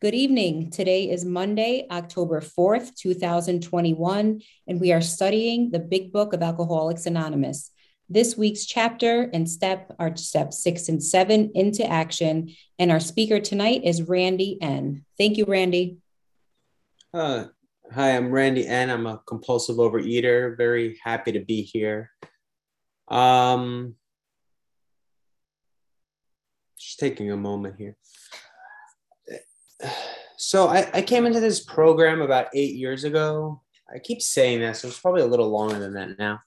Good evening. Today is Monday, October 4th, 2021, and we are studying the Big Book of Alcoholics Anonymous. This week's chapter and step are steps six and seven into action. And our speaker tonight is Randy N. Thank you, Randy. Uh, hi, I'm Randy N. I'm a compulsive overeater. Very happy to be here. Um, just taking a moment here so I, I came into this program about eight years ago. I keep saying this, so it's probably a little longer than that now.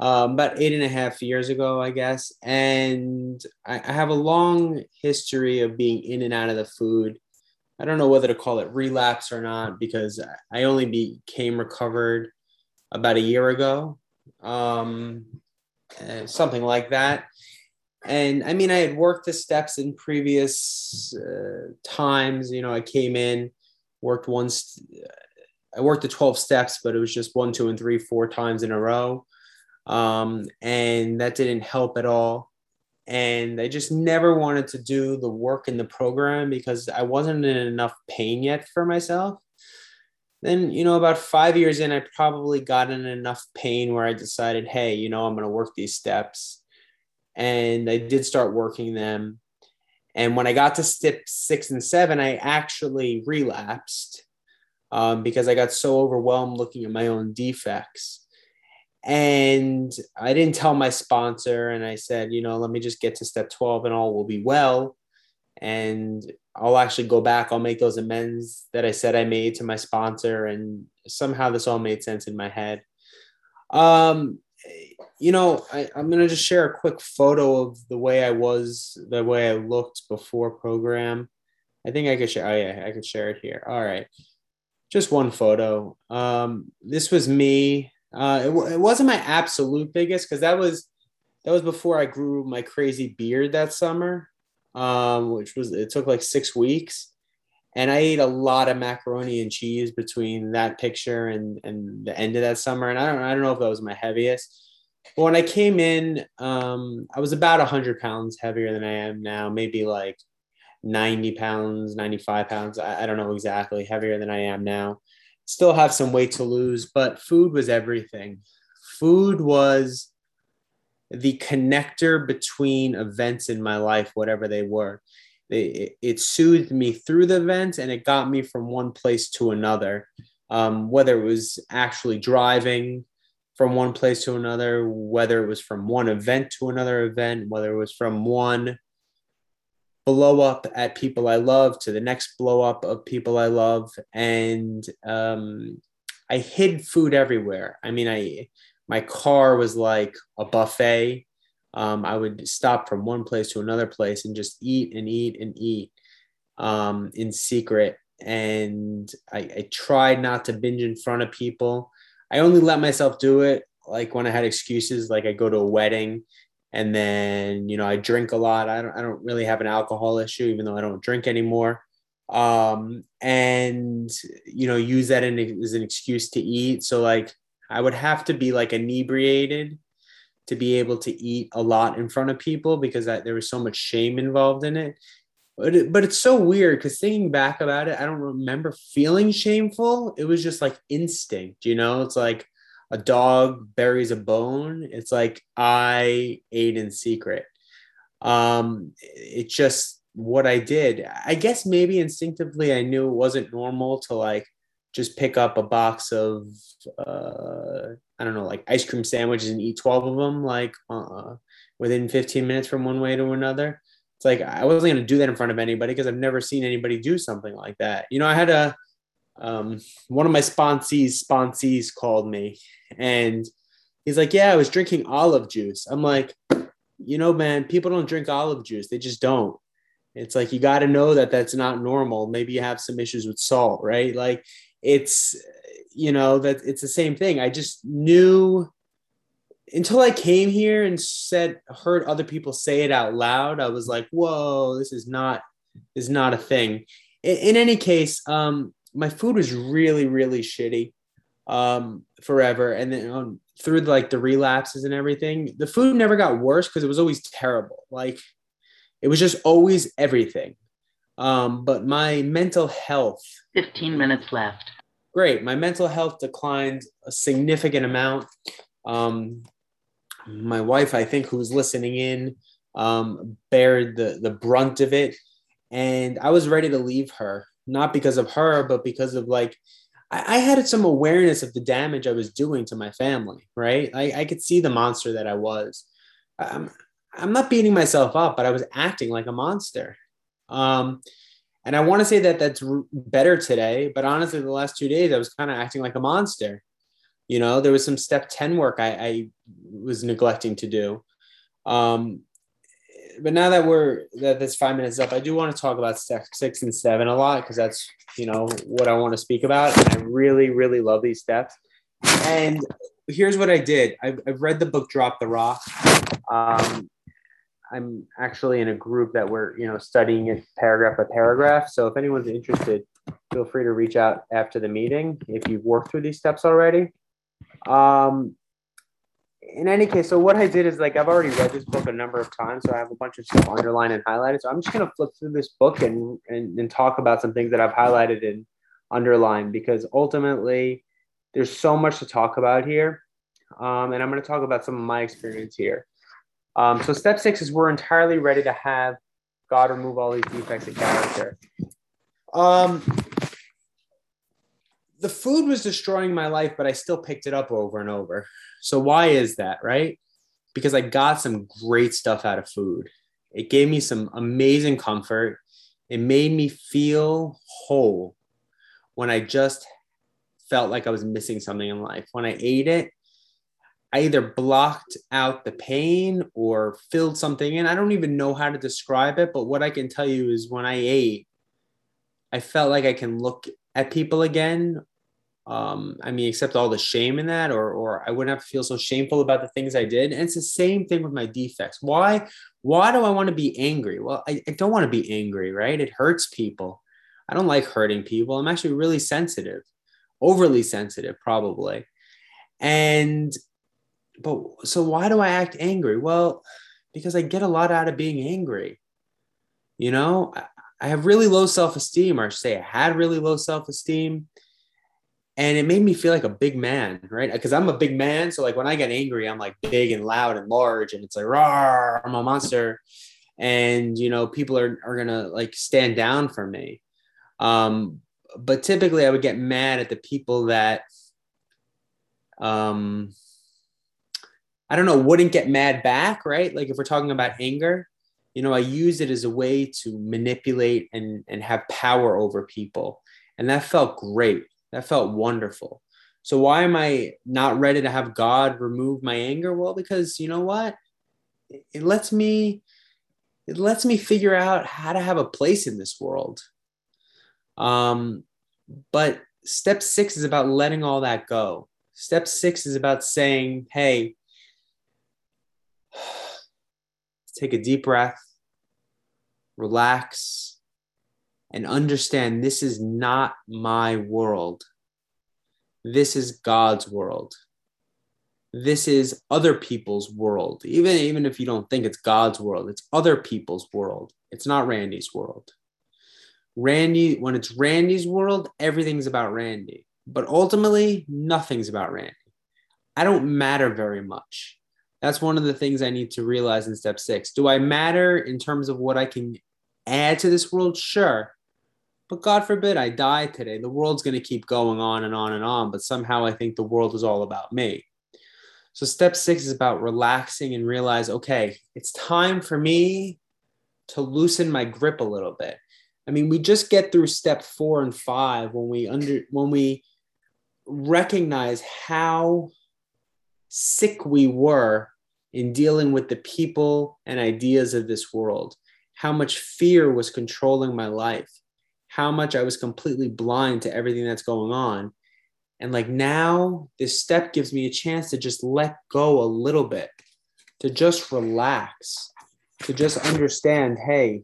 Um, about eight and a half years ago, I guess. And I, I have a long history of being in and out of the food. I don't know whether to call it relapse or not because I only became recovered about a year ago, um, something like that and I mean, I had worked the steps in previous uh, times. You know, I came in, worked once, I worked the 12 steps, but it was just one, two, and three, four times in a row. Um, and that didn't help at all. And I just never wanted to do the work in the program because I wasn't in enough pain yet for myself. Then, you know, about five years in, I probably got in enough pain where I decided, hey, you know, I'm going to work these steps and I did start working them. And when I got to step six and seven, I actually relapsed um, because I got so overwhelmed looking at my own defects. And I didn't tell my sponsor, and I said, you know, let me just get to step 12 and all will be well. And I'll actually go back, I'll make those amends that I said I made to my sponsor. And somehow this all made sense in my head. Um, you know, I, I'm going to just share a quick photo of the way I was, the way I looked before program. I think I could share. Oh, yeah, I could share it here. All right. Just one photo. Um, this was me. Uh, it, it wasn't my absolute biggest because that was that was before I grew my crazy beard that summer, um, which was it took like six weeks, and I ate a lot of macaroni and cheese between that picture and and the end of that summer. And I don't I don't know if that was my heaviest, but when I came in, um, I was about 100 pounds heavier than I am now, maybe like 90 pounds, 95 pounds. I, I don't know exactly, heavier than I am now. Still have some weight to lose, but food was everything. Food was the connector between events in my life, whatever they were. It, it, soothed me through the events and it got me from one place to another. Um, whether it was actually driving, from one place to another, whether it was from one event to another event, whether it was from one blow up at people I love to the next blow up of people I love. And um, I hid food everywhere. I mean, I my car was like a buffet. Um, I would stop from one place to another place and just eat and eat and eat um, in secret. And I, I tried not to binge in front of people. I only let myself do it like when I had excuses, like I go to a wedding and then, you know, I drink a lot. I don't, I don't really have an alcohol issue, even though I don't drink anymore. Um, and, you know, use that in, as an excuse to eat. So like I would have to be like inebriated to be able to eat a lot in front of people because I, there was so much shame involved in it but it, but it's so weird because thinking back about it, I don't remember feeling shameful. It was just like instinct, you know. It's like a dog buries a bone. It's like I ate in secret. Um, it's just what I did. I guess maybe instinctively I knew it wasn't normal to like just pick up a box of uh, I don't know, like ice cream sandwiches and eat twelve of them like uh, within fifteen minutes from one way to another it's like I wasn't going to do that in front of anybody because I've never seen anybody do something like that. You know, I had a um, one of my sponsees sponsees called me and he's like, "Yeah, I was drinking olive juice." I'm like, "You know, man, people don't drink olive juice. They just don't." It's like you got to know that that's not normal. Maybe you have some issues with salt, right? Like it's you know that it's the same thing. I just knew until I came here and said heard other people say it out loud, I was like, whoa, this is not is not a thing. In, in any case, um, my food was really, really shitty um, forever. And then um, through like the relapses and everything, the food never got worse because it was always terrible. Like it was just always everything. Um, but my mental health 15 minutes left. Great. My mental health declined a significant amount. Um, my wife, I think, who's listening in, um, bared the, the brunt of it. And I was ready to leave her, not because of her, but because of like, I, I had some awareness of the damage I was doing to my family, right? I, I could see the monster that I was. I'm, I'm not beating myself up, but I was acting like a monster. Um, and I want to say that that's better today, but honestly, the last two days I was kind of acting like a monster. You know, there was some step 10 work I, I was neglecting to do. Um, but now that we're that this five minutes up, I do want to talk about step six and seven a lot because that's you know what I want to speak about. And I really, really love these steps. And here's what I did. I've, I've read the book Drop the Rock. Um, I'm actually in a group that we're you know studying it paragraph by paragraph. So if anyone's interested, feel free to reach out after the meeting if you've worked through these steps already. Um, in any case, so what I did is like I've already read this book a number of times, so I have a bunch of stuff underlined and highlighted. So I'm just gonna flip through this book and and, and talk about some things that I've highlighted and underlined because ultimately there's so much to talk about here. Um, and I'm going to talk about some of my experience here. Um, so step six is we're entirely ready to have God remove all these defects of character. Um, the food was destroying my life, but I still picked it up over and over. So why is that, right? Because I got some great stuff out of food. It gave me some amazing comfort. It made me feel whole when I just felt like I was missing something in life. When I ate it, I either blocked out the pain or filled something in. I don't even know how to describe it, but what I can tell you is when I ate, I felt like I can look at people again. Um, I mean, except all the shame in that, or or I wouldn't have to feel so shameful about the things I did. And it's the same thing with my defects. Why? Why do I want to be angry? Well, I, I don't want to be angry, right? It hurts people. I don't like hurting people. I'm actually really sensitive, overly sensitive, probably. And but so why do I act angry? Well, because I get a lot out of being angry. You know, I have really low self esteem, or I say I had really low self esteem. And it made me feel like a big man, right? Because I'm a big man. So, like, when I get angry, I'm like big and loud and large, and it's like, Rawr, I'm a monster. And, you know, people are, are going to like stand down for me. Um, but typically, I would get mad at the people that, um, I don't know, wouldn't get mad back, right? Like if we're talking about anger, you know, I use it as a way to manipulate and, and have power over people. And that felt great. That felt wonderful. So why am I not ready to have God remove my anger? Well, because you know what? It lets me it lets me figure out how to have a place in this world. Um, but step six is about letting all that go. Step six is about saying, hey, take a deep breath, relax, and understand this is not my world. This is God's world. This is other people's world. Even, even if you don't think it's God's world, it's other people's world. It's not Randy's world. Randy, when it's Randy's world, everything's about Randy. But ultimately, nothing's about Randy. I don't matter very much. That's one of the things I need to realize in step six. Do I matter in terms of what I can add to this world? Sure. But God forbid I die today. The world's going to keep going on and on and on. But somehow I think the world is all about me. So step six is about relaxing and realize, okay, it's time for me to loosen my grip a little bit. I mean, we just get through step four and five when we under when we recognize how sick we were in dealing with the people and ideas of this world, how much fear was controlling my life, how much I was completely blind to everything that's going on. And like now, this step gives me a chance to just let go a little bit, to just relax, to just understand hey,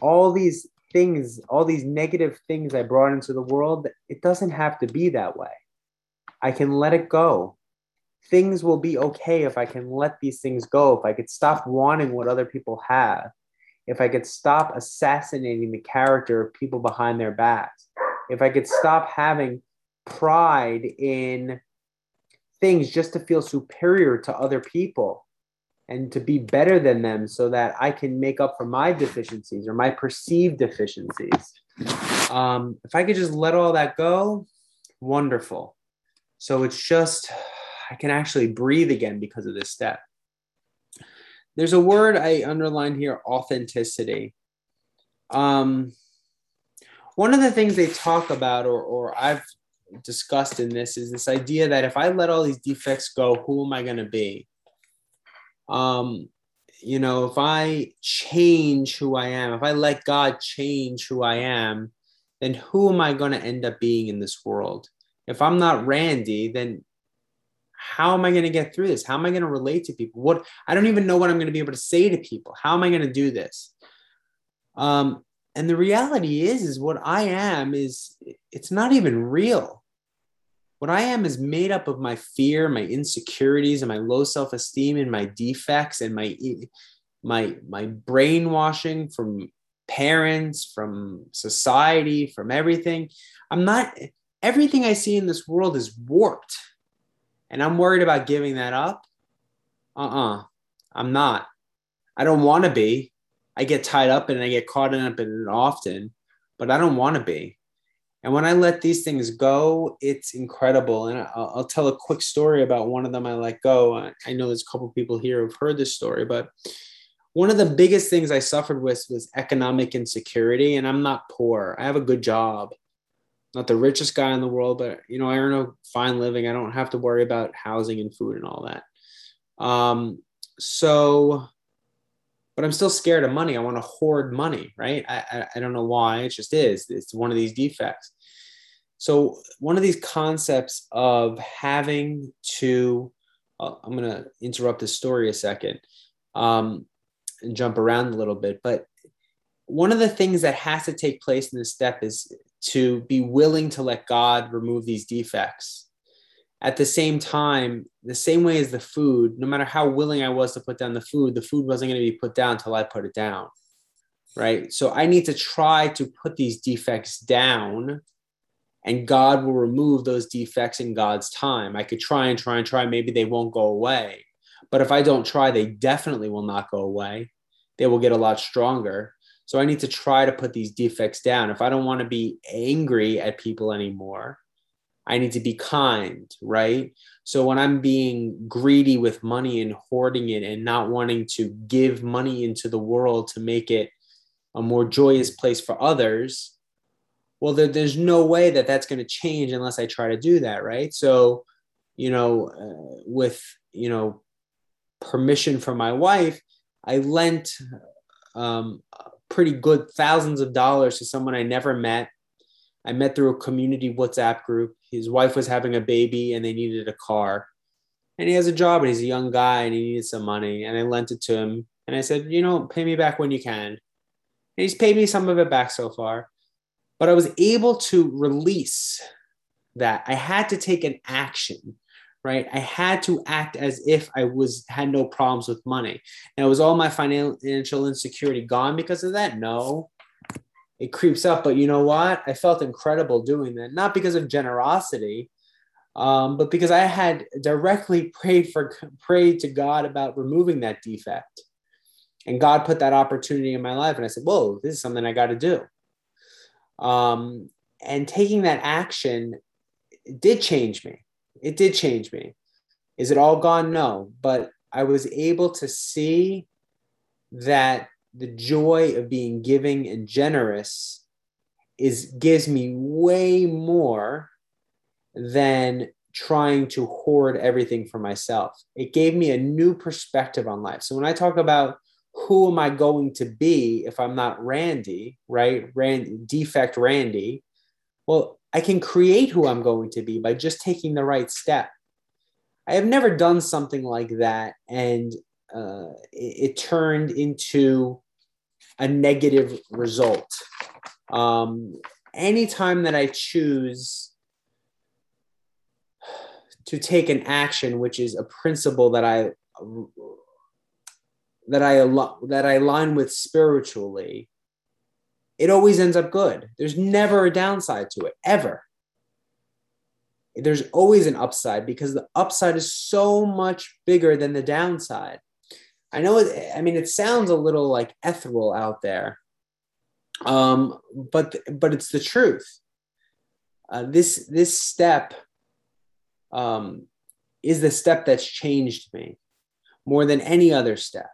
all these things, all these negative things I brought into the world, it doesn't have to be that way. I can let it go things will be okay if I can let these things go, if I could stop wanting what other people have if I could stop assassinating the character of people behind their backs, if I could stop having pride in things just to feel superior to other people and to be better than them so that I can make up for my deficiencies or my perceived deficiencies. Um, if I could just let all that go, wonderful. So it's just, I can actually breathe again because of this step. There's a word I underlined here authenticity. Um, one of the things they talk about, or, or I've discussed in this, is this idea that if I let all these defects go, who am I going to be? Um, you know, if I change who I am, if I let God change who I am, then who am I going to end up being in this world? If I'm not Randy, then how am I going to get through this? How am I going to relate to people? What I don't even know what I'm going to be able to say to people. How am I going to do this? Um, and the reality is, is what I am is it's not even real. What I am is made up of my fear, my insecurities, and my low self-esteem, and my defects, and my my my brainwashing from parents, from society, from everything. I'm not. Everything I see in this world is warped and I'm worried about giving that up, uh uh-uh, uh, i am not. I don't want to be. I get tied up and I get caught up in it often, but I don't want to be. And when I let these things go, it's incredible. And I'll, I'll, tell a quick story about one of them I let go. I know there's a couple people here who've heard this story, but one of the biggest things I suffered with was economic insecurity. And I'm not poor, I have a good job not the richest guy in the world, but you know, I earn a fine living. I don't have to worry about housing and food and all that. Um, so, but I'm still scared of money. I want to hoard money, right? I, I, I don't know why. It just is. It's one of these defects. So, one of these concepts of having to, uh, I'm going to interrupt the story a second um, and jump around a little bit, but one of the things that has to take place in this step is to be willing to let God remove these defects. At the same time, the same way as the food, no matter how willing I was to put down the food, the food wasn't going to be put down until I put it down. Right. So I need to try to put these defects down, and God will remove those defects in God's time. I could try and try and try. Maybe they won't go away. But if I don't try, they definitely will not go away. They will get a lot stronger so I need to try to put these defects down. If I don't want to be angry at people anymore, I need to be kind, right? So when I'm being greedy with money and hoarding it and not wanting to give money into the world to make it a more joyous place for others, well, there, there's no way that that's going to change unless I try to do that, right? So, you know, uh, with, you know, permission from my wife, I lent um, pretty good thousands of dollars to someone I never met. I met through a community WhatsApp group. His wife was having a baby and they needed a car. And he has a job and he's a young guy and he needed some money. And I lent it to him. And I said, you know, pay me back when you can. And he's paid me some of it back so far. But I was able to release that. I had to take an action right? I had to act as if I was had no problems with money. And was all my financial insecurity gone because of that? No. It creeps up, but you know what? I felt incredible doing that, not because of generosity, um, but because I had directly prayed for prayed to God about removing that defect, and God put that opportunity in my life, and I said, "Whoa, this is something I got to do." Um, and taking that action did change me it did change me. Is it all gone? No, but I was able to see that the joy of being giving and generous is gives me way more than trying to hoard everything for myself. It gave me a new perspective on life. So when I talk about who am I going to be if I'm not Randy, right? Rand defect Randy. Well, I can create who I'm going to be by just taking the right step. I have never done something like that and uh, it, it, turned into a negative result. Um, anytime that I choose to take an action, which is a principle that I that I that I align with spiritually, it always ends up good. There's never a downside to it ever. There's always an upside because the upside is so much bigger than the downside. I know it, I mean it sounds a little like ethereal out there. Um, but but it's the truth. Uh, this this step um, is the step that's changed me more than any other step.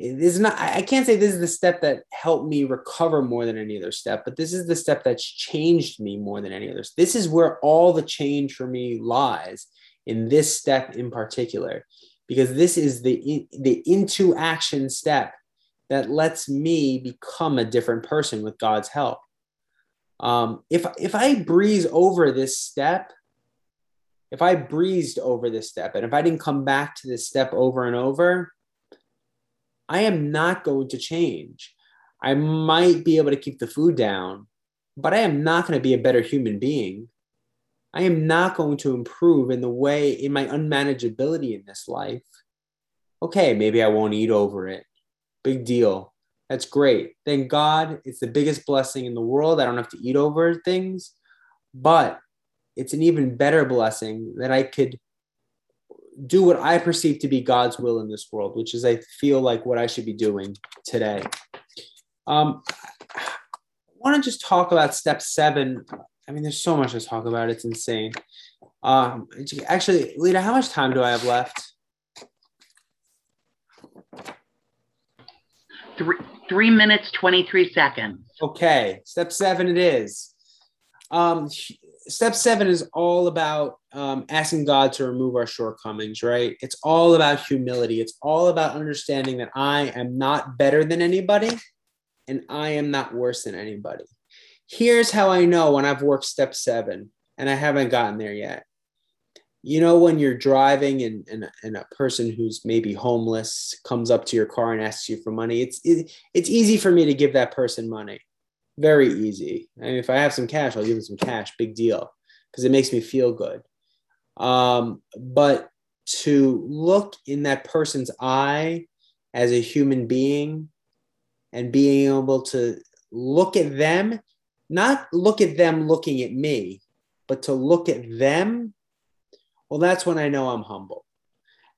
Is not, I can't say this is the step that helped me recover more than any other step, but this is the step that's changed me more than any other. This is where all the change for me lies in this step in particular, because this is the, the into action step that lets me become a different person with God's help. Um, if, if I breeze over this step, if I breezed over this step and if I didn't come back to this step over and over, I am not going to change. I might be able to keep the food down, but I am not going to be a better human being. I am not going to improve in the way, in my unmanageability in this life. Okay, maybe I won't eat over it. Big deal. That's great. Thank God. It's the biggest blessing in the world. I don't have to eat over things. But it's an even better blessing that I could do what I perceive to be God's will in this world, which is I feel like what I should be doing today. Um, I want to just talk about step seven. I mean, there's so much to talk about. It's insane. Um, actually, Lita, how much time do I have left? Three, three minutes, 23 seconds. Okay, step seven it is. Um, step seven is all about um, asking God to remove our shortcomings, right? It's all about humility. It's all about understanding that I am not better than anybody and I am not worse than anybody. Here's how I know when I've worked step seven and I haven't gotten there yet. You know, when you're driving and, and, and a person who's maybe homeless comes up to your car and asks you for money, it's, it, it's easy for me to give that person money very easy. I mean, if I have some cash, I'll give them some cash. Big deal, because it makes me feel good. Um, but to look in that person's eye as a human being and being able to look at them, not look at them looking at me, but to look at them, well, that's when I know I'm humble.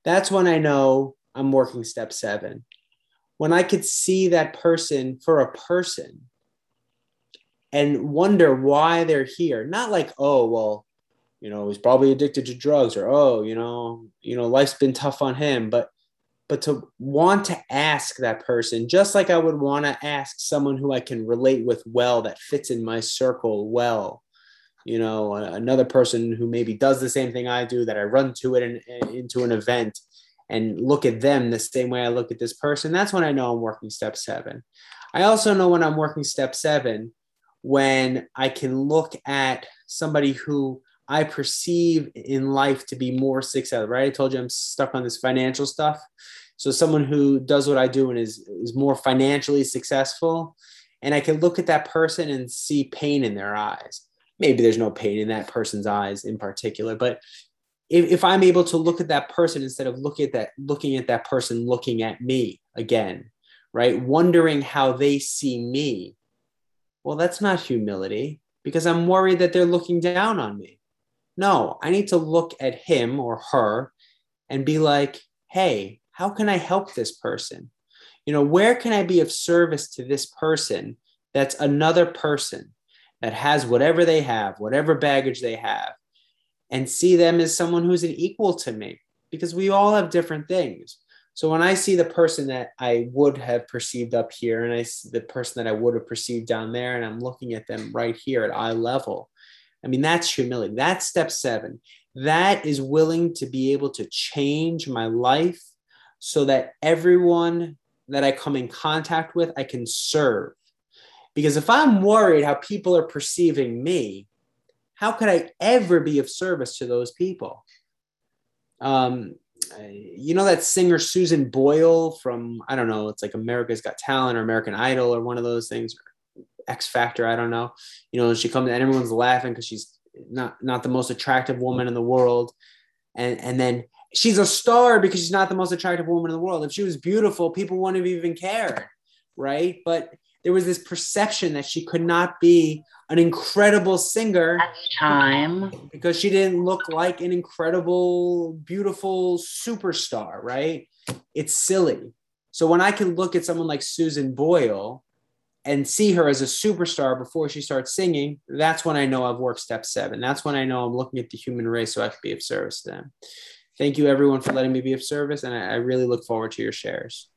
That's when I know I'm working step seven. When I could see that person for a person and wonder why they're here. Not like, oh, well, you know, he's probably addicted to drugs or oh, you know, you know, life's been tough on him, but but to want to ask that person just like I would want to ask someone who I can relate with well that fits in my circle well. You know, another person who maybe does the same thing I do that I run to it in, into an event and look at them the same way I look at this person. That's when I know I'm working step 7. I also know when I'm working step 7 when I can look at somebody who I perceive in life to be more successful, right? I told you I'm stuck on this financial stuff. So someone who does what I do and is, is more financially successful, and I can look at that person and see pain in their eyes. Maybe there's no pain in that person's eyes in particular, but if, if I'm able to look at that person instead of looking at that, looking at that person looking at me again, right? Wondering how they see me, well, that's not humility because I'm worried that they're looking down on me. No, I need to look at him or her and be like, hey, how can I help this person? You know, where can I be of service to this person that's another person that has whatever they have, whatever baggage they have, and see them as someone who's an equal to me? Because we all have different things. So when I see the person that I would have perceived up here and I see the person that I would have perceived down there, and I'm looking at them right here at eye level, I mean, that's humility. That's step seven. That is willing to be able to change my life so that everyone that I come in contact with, I can serve. Because if I'm worried how people are perceiving me, how could I ever be of service to those people? Um, you know that singer Susan Boyle from I don't know, it's like America's Got Talent or American Idol or one of those things, X Factor. I don't know. You know, she comes and everyone's laughing because she's not not the most attractive woman in the world, and and then she's a star because she's not the most attractive woman in the world. If she was beautiful, people wouldn't have even cared, right? But there was this perception that she could not be an incredible singer at the time because she didn't look like an incredible, beautiful superstar, right? It's silly. So when I can look at someone like Susan Boyle and see her as a superstar before she starts singing, that's when I know I've worked step seven. That's when I know I'm looking at the human race so I can be of service to them. Thank you, everyone, for letting me be of service. And I, I really look forward to your shares.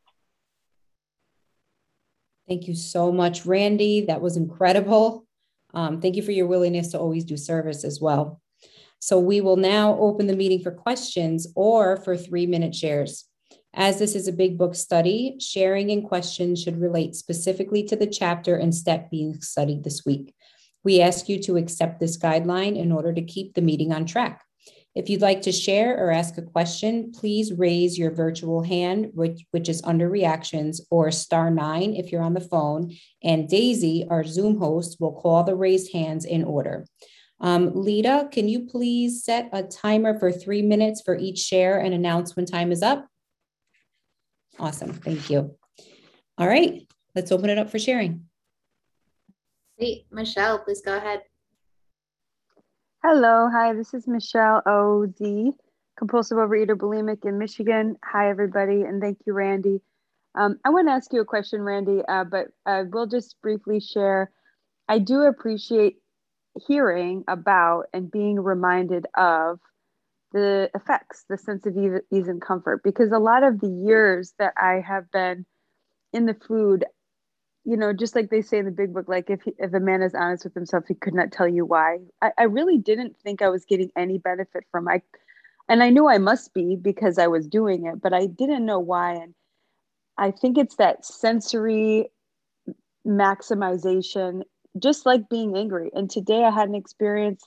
Thank you so much, Randy. That was incredible. Um, thank you for your willingness to always do service as well. So we will now open the meeting for questions or for three minute shares. As this is a big book study, sharing and questions should relate specifically to the chapter and step being studied this week. We ask you to accept this guideline in order to keep the meeting on track. If you'd like to share or ask a question, please raise your virtual hand, which, which is under reactions, or star nine if you're on the phone. And Daisy, our Zoom host, will call the raised hands in order. Um, Lita, can you please set a timer for three minutes for each share and announce when time is up? Awesome. Thank you. All right, let's open it up for sharing. Hey, Michelle, please go ahead. Hello, hi, this is Michelle O.D., compulsive overeater bulimic in Michigan. Hi, everybody, and thank you, Randy. Um, I want to ask you a question, Randy, uh, but I will just briefly share. I do appreciate hearing about and being reminded of the effects, the sense of ease, and comfort, because a lot of the years that I have been in the food, you know, just like they say in the big book, like if he, if a man is honest with himself, he could not tell you why. I, I really didn't think I was getting any benefit from I, and I knew I must be because I was doing it, but I didn't know why. And I think it's that sensory maximization, just like being angry. And today I had an experience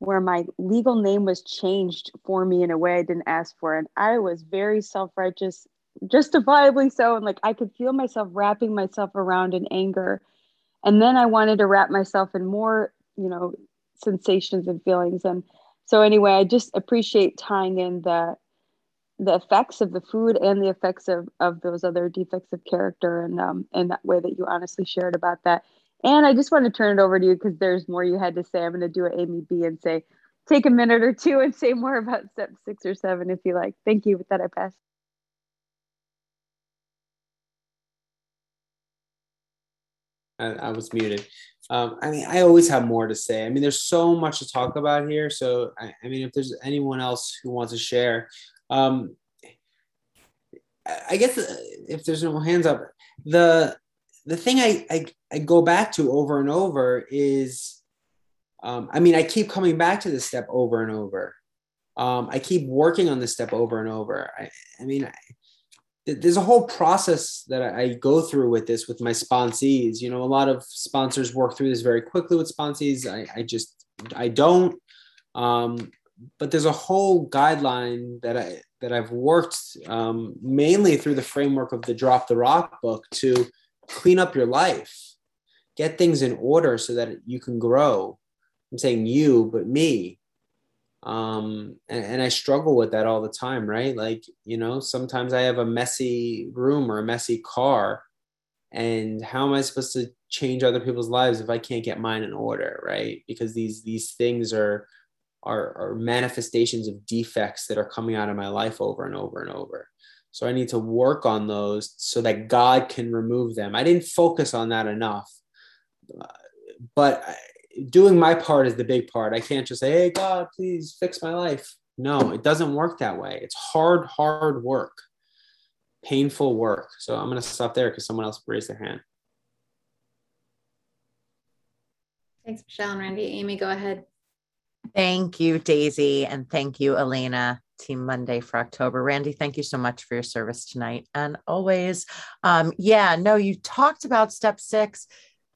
where my legal name was changed for me in a way I didn't ask for, and I was very self righteous justifiably so. And like i could feel myself wrapping myself around in anger. And then i wanted to wrap myself in more you know sensations and feelings. And so anyway i just appreciate tying in the the effects of the food and the effects of of those other defects of character and um in that way that you honestly shared about that and i just want to turn it over to you because there's more you had to say i'm going to do an amy b and say take a minute or two and say more about step six or seven if you like thank you with that i pass I, I was muted. Um, I mean, I always have more to say. I mean, there's so much to talk about here. So, I, I mean, if there's anyone else who wants to share, um, I guess uh, if there's no hands up, the the thing I, I, I go back to over and over is, um, I mean, I keep coming back to this step over and over. Um, I keep working on this step over and over. I, I mean, there's a whole process that I go through with this with my sponsees. You know, a lot of sponsors work through this very quickly with sponsees. I, I just I don't. Um, but there's a whole guideline that I that I've worked um, mainly through the framework of the Drop the Rock book to clean up your life, get things in order so that you can grow. I'm saying you, but me. Um and, and, i struggle with that all the time right? Like you know sometimes i have a messy room or a messy car and how am i supposed to change other people's lives if i can't get mine in order right? Because these these things are are, are manifestations of defects that are coming out of my life over and over and over so i need to work on those so that god can remove them i didn't focus on that enough but doing my part is the big part. I can't just say, hey, God, please fix my life. No, it doesn't work that way. It's hard, hard work, painful work. So I'm going to stop there because someone else raised their hand. Thanks, Michelle and Randy. Amy, go ahead. Thank you, Daisy. And thank you, Elena. Team Monday for October. Randy, thank you so much for your service tonight. And always, um, yeah, no, you talked about step six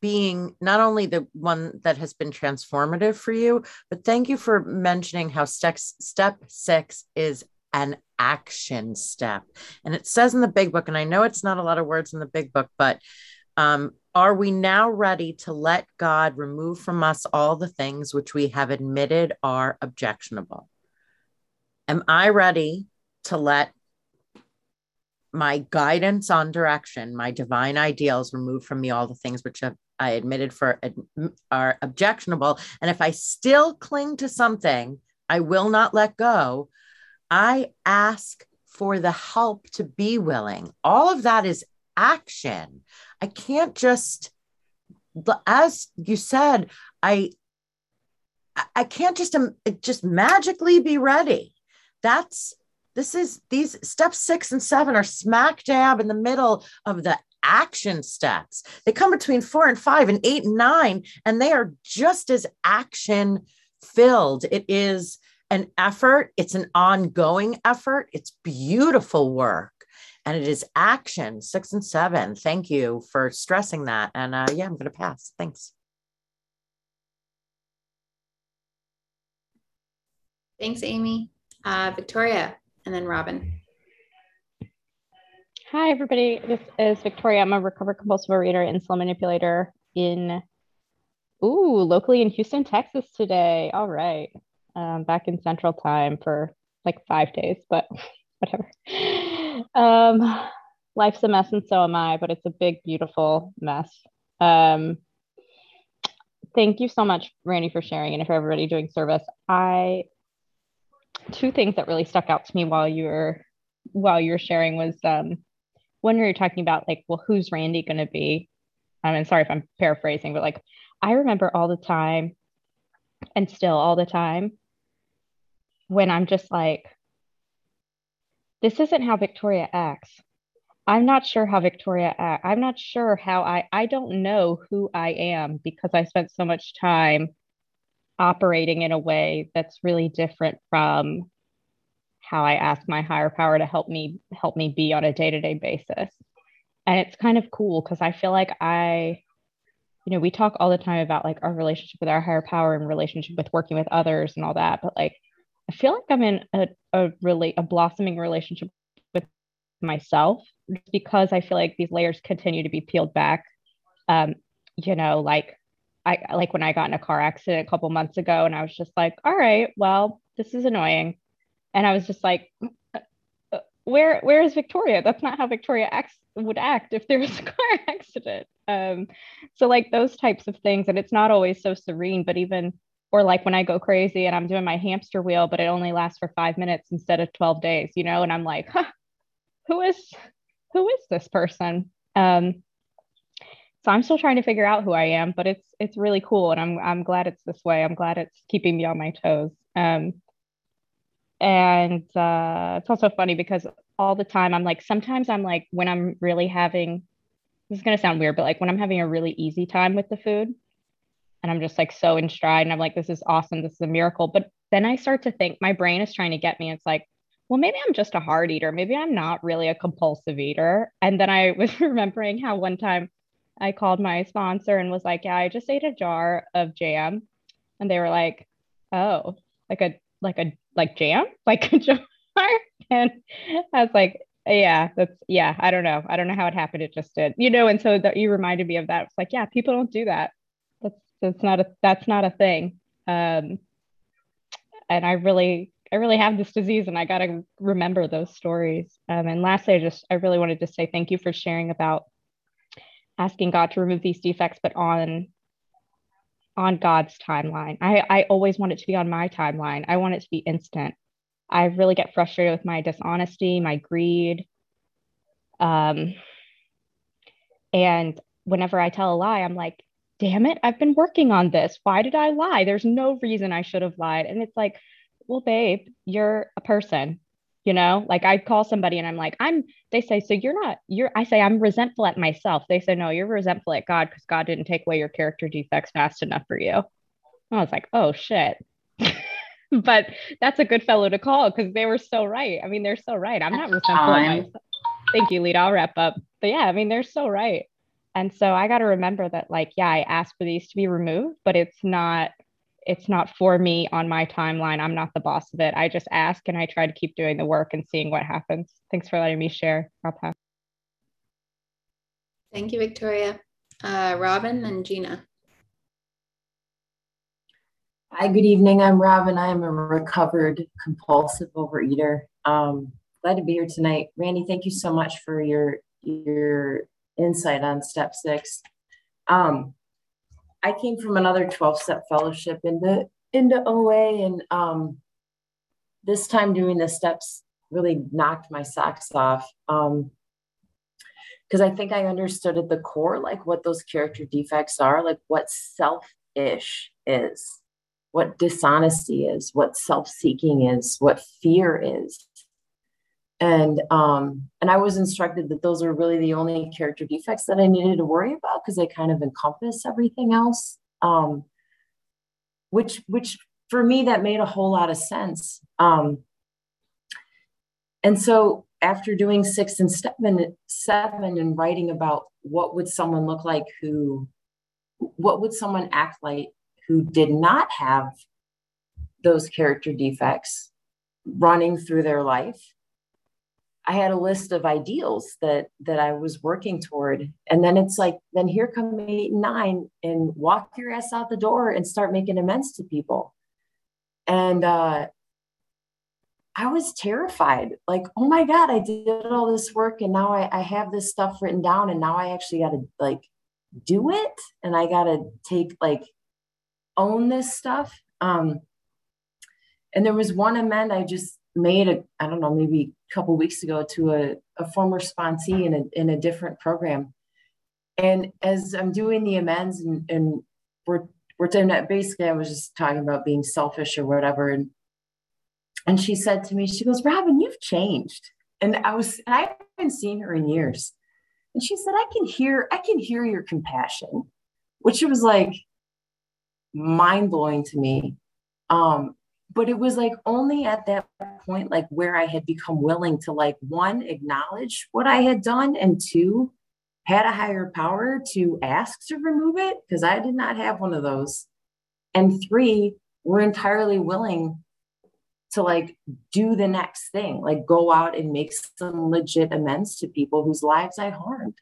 being not only the one that has been transformative for you, but thank you for mentioning how step, step six is an action step. And it says in the big book, and I know it's not a lot of words in the big book, but um, are we now ready to let God remove from us all the things which we have admitted are objectionable? Am I ready to let my guidance on direction, my divine ideals remove from me all the things which I admitted for are objectionable. And if I still cling to something, I will not let go. I ask for the help to be willing. All of that is action. I can't just, as you said, I I can't just um, just magically be ready. That's this is these steps six and seven are smack dab in the middle of the action steps. They come between four and five and eight and nine, and they are just as action filled. It is an effort, it's an ongoing effort, it's beautiful work. And it is action six and seven. Thank you for stressing that. And uh, yeah, I'm going to pass. Thanks. Thanks, Amy. Uh, Victoria, and then Robin. Hi, everybody. This is Victoria. I'm a recovered compulsive reader, and insulin manipulator in, ooh, locally in Houston, Texas today. All right. Um, back in Central Time for like five days, but whatever. Um, life's a mess, and so am I, but it's a big, beautiful mess. Um, thank you so much, Randy, for sharing and for everybody doing service. I two things that really stuck out to me while you were while you were sharing was um when you were talking about like, well, who's Randy going to be? Um, and sorry if I'm paraphrasing, but like, I remember all the time, and still all the time, when I'm just like, this isn't how Victoria acts. I'm not sure how Victoria acts. I'm not sure how I. I don't know who I am because I spent so much time operating in a way that's really different from how I ask my higher power to help me help me be on a day-to-day basis. And it's kind of cool because I feel like I, you know, we talk all the time about like our relationship with our higher power and relationship with working with others and all that, but like I feel like I'm in a, a really a blossoming relationship with myself because I feel like these layers continue to be peeled back. Um, you know, like I like when I got in a car accident a couple months ago and I was just like, all right, well, this is annoying. And I was just like, uh, where where is Victoria? That's not how Victoria acts would act if there was a car accident. Um, so like those types of things, and it's not always so serene, but even or like when I go crazy and I'm doing my hamster wheel, but it only lasts for five minutes instead of 12 days, you know, and I'm like, huh, who is who is this person? Um, so I'm still trying to figure out who I am, but it's it's really cool, and I'm I'm glad it's this way. I'm glad it's keeping me on my toes. Um, and uh, it's also funny because all the time I'm like sometimes I'm like when I'm really having this is gonna sound weird, but like when I'm having a really easy time with the food, and I'm just like so in stride, and I'm like this is awesome, this is a miracle. But then I start to think my brain is trying to get me. It's like well, maybe I'm just a hard eater. Maybe I'm not really a compulsive eater. And then I was remembering how one time I called my sponsor and was like, "Yeah, I just ate a jar of jam," and they were like, "Oh, like a like a like jam, like a jar," and I was like, "Yeah, that's yeah. I don't know. I don't know how it happened. It just did, you know." And so that you reminded me of that. It's like, yeah, people don't do that. That's that's not a that's not a thing. Um, and I really I really have this disease and I got to remember those stories. Um, and lastly, I just, I really wanted to say thank you for sharing about asking God to remove these defects, but on on God's timeline. I, I always want it to be on my timeline. I want it to be instant. I really get frustrated with my dishonesty, my greed. Um, and whenever I tell a lie, I'm like, damn it, I've been working on this. Why did I lie? There's no reason I should have lied. And it's like, well, babe, you're a person you know like i call somebody and i'm like i'm they say so you're not you're i say i'm resentful at myself. They say no you're resentful at god because god didn't take away your character defects fast enough for you. I was like oh shit. But that's a good fellow to call because they were so right. I mean they're so right. I'm not resentful at myself. Thank you Lita. i'll wrap up. But yeah i mean they're so right. And so i got to remember that like yeah i asked for these to be removed but it's not it's not for me on my timeline. I'm not the boss of it. I just ask and I try to keep doing the work and seeing what happens. Thanks for letting me share. I'll pass. Thank you, Victoria. Uh, Robin and Gina. Hi, good evening. I'm Robin. I'm a recovered compulsive overeater. Um, glad to be here tonight. Randy, thank you so much for your your insight on step six. Um, I came from another 12 step fellowship into into OA and um, this time doing the steps really knocked my socks off. Um, because I think I understood at the core like what those character defects are, like what selfish is what dishonesty is, what self-seeking is, what fear is. And um, and I was instructed that those are really the only character defects that I needed to worry about because they kind of encompass everything else. Um, which which for me that made a whole lot of sense. Um, and so after doing six and seven, seven and writing about what would someone look like who, what would someone act like who did not have those character defects running through their life i had a list of ideals that that i was working toward. And then it's like then here come eight and nine and walk your ass out the door and start making amends to people. And uh i was terrified. Like oh my god i did all this work and now i, I have this stuff written down and now i actually got to like do it. And i got to take like own this stuff. Um, and there was one amend I just made a, I don't know, maybe couple weeks ago to a, a former sponsee in a, in a different program. And as I'm doing the amends and, and we're, we're doing that, basically I was just talking about being selfish or whatever. And, and she said to me, she goes, Robin, you've changed. And I was, and I haven't seen her in years. And she said, I can hear, I can hear your compassion, which was like, mind blowing to me. Um, but it was like only at that point, like where I had become willing to, like, one, acknowledge what I had done, and two, had a higher power to ask to remove it because I did not have one of those. And three, we're entirely willing to like do the next thing, like go out and make some legit amends to people whose lives I harmed.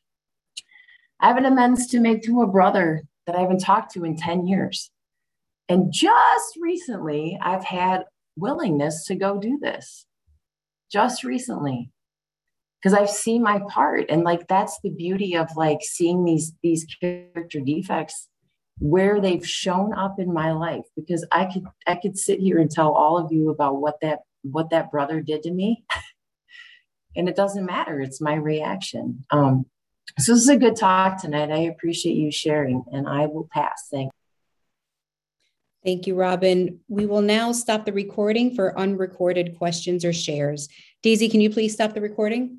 I have an amends to make to a brother that I haven't talked to in 10 years. And just recently, I've had willingness to go do this. Just recently. Because I've seen my part. And like that's the beauty of like seeing these these character defects where they've shown up in my life. Because I could I could sit here and tell all of you about what that what that brother did to me. and it doesn't matter. It's my reaction. Um, so this is a good talk tonight. I appreciate you sharing, and I will pass. Thanks. Thank you, Robin. We will now stop the recording for unrecorded questions or shares. Daisy, can you please stop the recording?